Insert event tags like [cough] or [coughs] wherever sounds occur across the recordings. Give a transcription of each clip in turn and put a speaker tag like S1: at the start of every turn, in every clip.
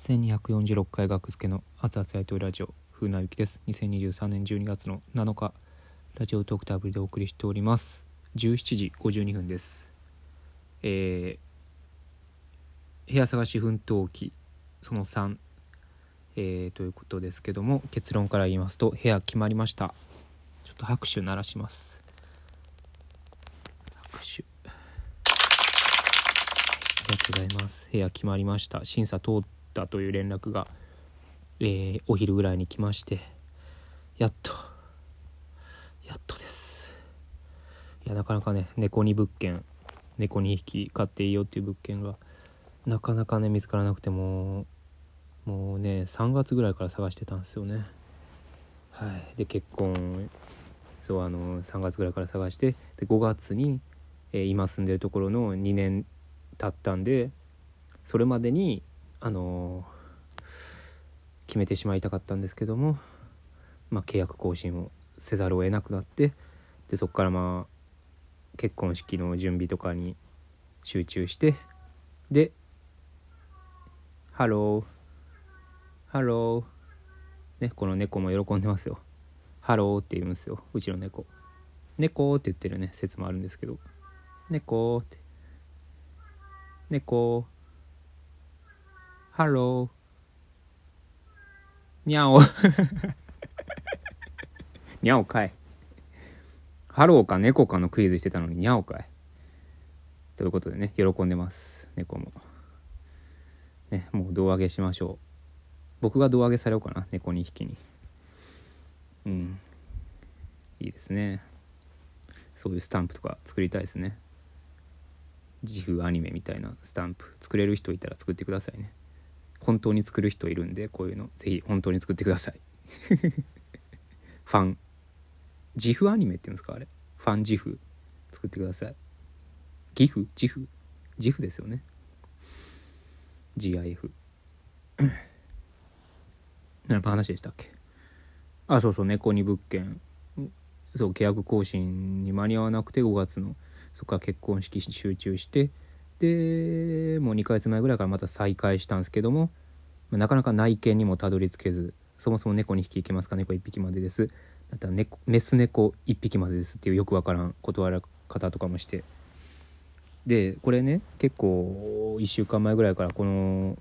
S1: 1246回学付けの熱々やとラジオ風なゆきです。2023年12月の7日ラジオトークタブルでお送りしております。17時52分です。えー、部屋探し奮闘記その3えー、ということですけども結論から言いますと部屋決まりました。ちょっと拍手鳴らします。拍手。ありがとうございます。部屋決まりました。審査通ったという連絡が、えー、お昼ぐらいに来ましてやっとやっとです。いやなかなかね猫に物件猫2匹飼っていいよっていう物件がなかなかね見つからなくてももうね3月ぐらいから探してたんですよね。はい。で結婚そうあの3月ぐらいから探してで5月に、えー、今住んでるところの2年経ったんでそれまでにあの決めてしまいたかったんですけども、まあ、契約更新をせざるを得なくなってでそこからまあ結婚式の準備とかに集中してで「ハローハロー」ねこの猫も喜んでますよ「ハロー」って言うんですようちの猫「猫」って言ってるね説もあるんですけど「猫」って「猫」ハロー。にゃお。にゃおかい。ハローか猫かのクイズしてたのににゃおかい。ということでね、喜んでます。猫も。ね、もう胴上げしましょう。僕が胴上げされようかな、猫2匹に。うん。いいですね。そういうスタンプとか作りたいですね。自負アニメみたいなスタンプ作れる人いたら作ってくださいね。本当に作る人いるんでこういうの。ぜひ本当に作ってください。[laughs] ファン。自負アニメっていうんですかあれ。ファン自負。作ってください。ギフ？自負？自負ですよね。GIF [coughs] 何か話でしたっけ？あそうそう猫に物件。そう契約更新に間に合わなくて5月のそこから結婚式に集中してでもう2ヶ月前ぐらいからまた再開したんですけども、まあ、なかなか内見にもたどり着けずそもそも猫2匹いけますか猫1匹までです。だったら猫メス猫1匹までですっていうよくわからん断ら方とかもして。でこれね結構1週間前ぐらいからこの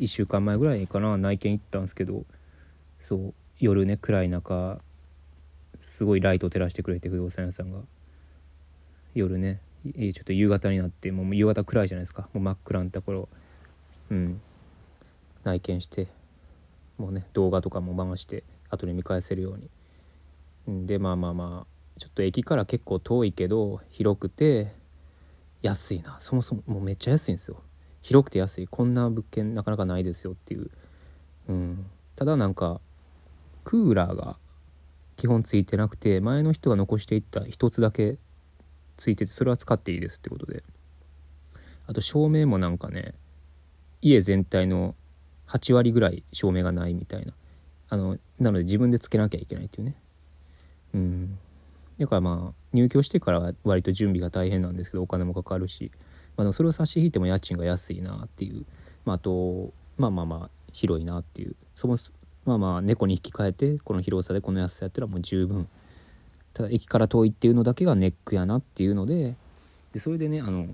S1: 1週間前ぐらいかな内見行ったんですけどそう夜ね暗い中すごいライトを照らしてくれて不動産屋さんが。夜ねちょっと夕方になってもう夕方暗いじゃないですか。もう真っ暗なところ。うん。内見してもうね動画とかも回して後で見返せるように、でまあまあまあちょっと駅から結構遠いけど広くて安いな。そもそももうめっちゃ安いんですよ。広くて安い。こんな物件なかなかないですよっていう、うん、ただなんかクーラーが基本ついてなくて前の人が残していった一つだけついててそれは使っていいですってことで。あと照明もなんかね家全体の8割ぐらい照明がないみたいな。あのなので自分でつけなきゃいけないっていうね。うん。だからまあ入居してからは割と準備が大変なんですけどお金もかかるし、まあ、それを差し引いても家賃が安いなっていう、まあ、あとまあまあまあ広いなっていう。そもまあまあ猫に引き換えてこの広さでこの安さやったらもう十分ただ駅から遠いっていうのだけがネックやなっていうのででそれでねあの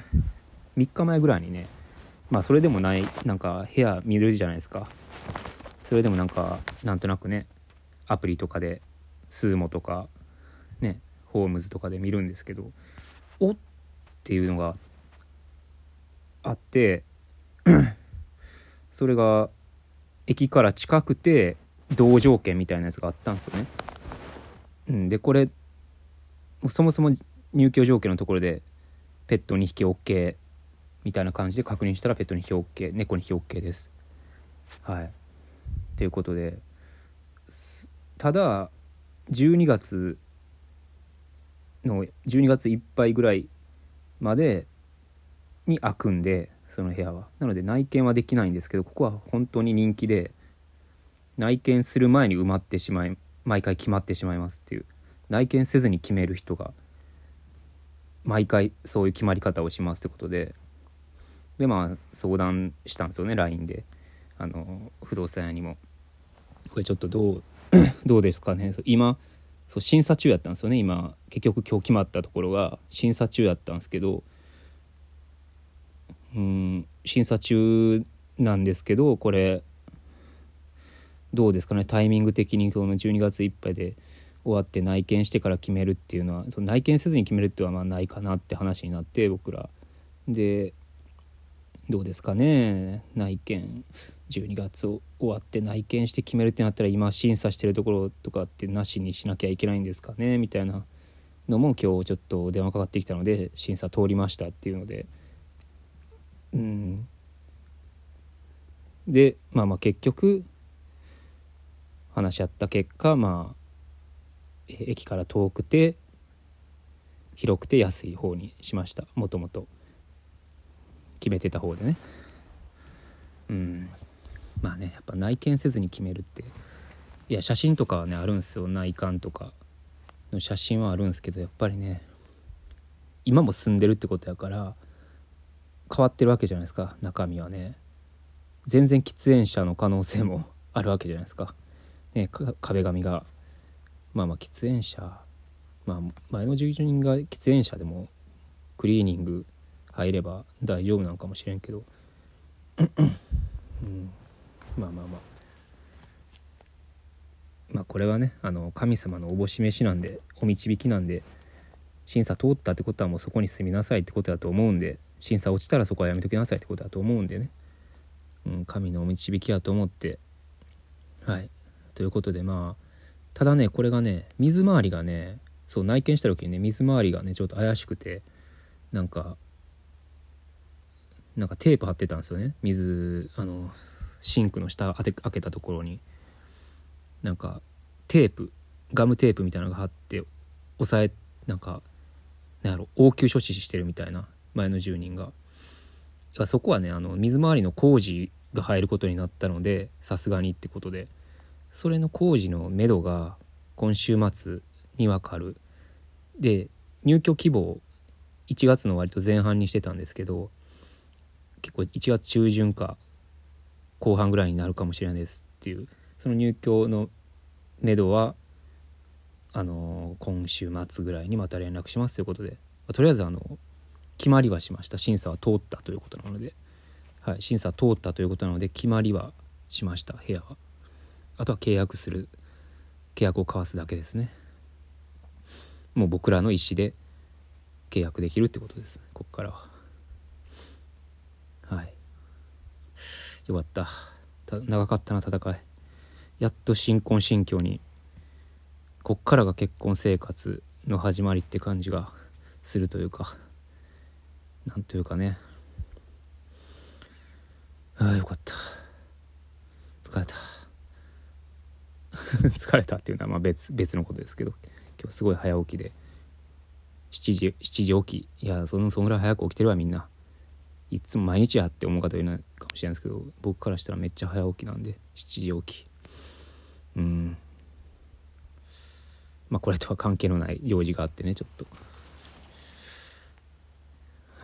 S1: [coughs] 3日前ぐらいにねまあそれでもないなんか部屋見れるじゃないですかそれでもなんかなんとなくねアプリとかでスーモとかねホームズとかで見るんですけどおっていうのがあって [coughs] それが駅から近くて同条件みたいなやつがあったんですよね。うん、でこれそもそも入居条件のところでペット2匹 OK みたいな感じで確認したらペット2匹 OK 猫2匹 OK です。はい。ということでただ12月の12月いっぱいぐらいまでに開くんでその部屋はなので内見はできないんですけどここは本当に人気で内見する前に埋まってしまい毎回決まってしまいますっていう。内見せずに決める人が毎回そういう決まり方をしますってことで。でまあ相談したんですよね LINE で。あの不動産屋にも。これちょっとどう [coughs] どうですかね。今そう審査中やったんですよね今。結局今日決まったところが審査中やったんですけどうん審査中なんですけどこれどうですかね？タイミング的に今日の12月いっぱいで終わって内見してから決めるっていうのはその内見せずに決めるっていうのはまあないかなって話になって僕ら。でどうですかね？内見。12月を終わって内見して決めるってなったら今審査してるところとかってなしにしなきゃいけないんですかね？みたいなのも今日ちょっと電話かかってきたので審査通りましたっていうので。うん。でまあまあ結局話し合った結果まあ駅から遠くて広くて安い方にしました。もともと。決めてた方でね。うん。まあねやっぱ内見せずに決めるって。いや写真とかはねあるんですよ。内観とか。の写真はあるんですけどやっぱりね今も住んでるってことやから変わってるわけじゃないですか。中身はね。全然喫煙者の可能性もあるわけじゃないですか、ね、壁紙がまあまあ喫煙者まあ前の住人が喫煙者でもクリーニング入れば大丈夫なのかもしれんけど、うん、まあまあまあ。まあこれはねあの神様のおぼし飯なんでお導きなんで審査通ったってことはもうそこに住みなさいってことだと思うんで審査落ちたらそこはやめときなさいってことだと思うんでね、うん、神のお導きやと思ってはい。ということでまあただねこれがね水回りがねそう内見した時にね水回りがねちょっと怪しくてなんかなんかテープ貼ってたんですよね。水あのシンクの下て開けたところに。なんかテープガムテープみたいなのが貼って押さえなんかなんやろ応急処置してるみたいな前の住人が。そこはねあの水回りの工事が入ることになったのでさすがにってことで。それの工事のめどが今週末にわかる。で入居希望1月の割と前半にしてたんですけど結構1月中旬か後半ぐらいになるかもしれないですっていう。その入居のめどはあの今週末ぐらいにまた連絡しますということで、ま、とりあえずあの決まりはしました。審査は通ったということなので、はい、審査通ったということなので決まりはしました部屋は。あとは契約する契約を交わすだけですね。もう僕らの意思で契約できるってことです。こっからは。はい。よかった。長かったな戦い。やっと新婚新居にこっからが結婚生活の始まりって感じがするというかなんというかね。ああよかった。疲れた。[laughs] 疲れたっていうのはまあ別別のことですけど今日すごい早起きで。7時7時起き。いやそのそんぐらい早く起きてるわみんな。いつも毎日やって思う方いるかもしれないですけど僕からしたらめっちゃ早起きなんで7時起き。うん。まあこれとは関係のない用事があってねちょっと。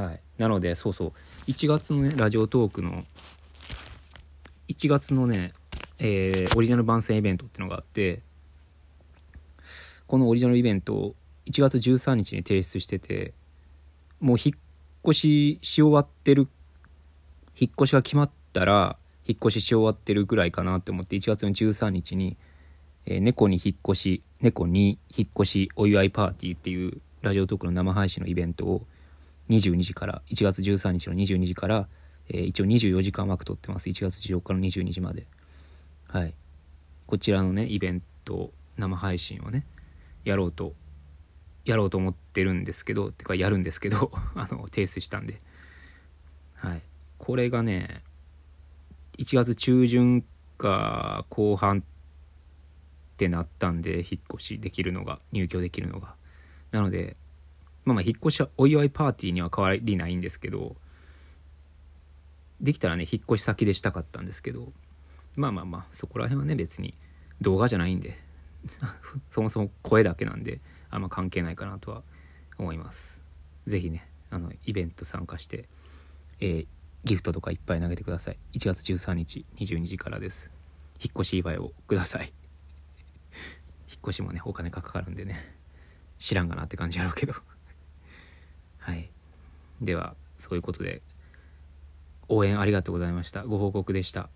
S1: はい。なのでそうそう。1月のねラジオトークの1月のねえー、オリジナル番宣イベントっていうのがあってこのオリジナルイベントを1月13日に提出しててもう引っ越しし終わってる引っ越しが決まったら引っ越しし終わってるぐらいかなって思って1月の13日に、えー、猫に引っ越し猫に引っ越しお祝いパーティーっていうラジオトークの生配信のイベントを22時から1月13日の22時から、えー、一応24時間枠取ってます1月14日の22時まで。はい。こちらのねイベント生配信をねやろうとやろうと思ってるんですけどてかやるんですけど [laughs] あの提出したんで。はい。これがね1月中旬か後半ってなったんで引っ越しできるのが入居できるのが。なのでまあまあ引っ越しはお祝いパーティーには変わりないんですけどできたらね引っ越し先でしたかったんですけどまあまあまあそこら辺はね別に動画じゃないんで [laughs] そもそも声だけなんであんま関係ないかなとは思います。是非ねあのイベント参加して、えー、ギフトとかいっぱい投げてください。1月13日22時からです。引っ越し祝いをください。引っ越しもねお金がかかるんでね知らんかなって感じやろうけど。はい。ではそういうことで応援ありがとうございました。ご報告でした。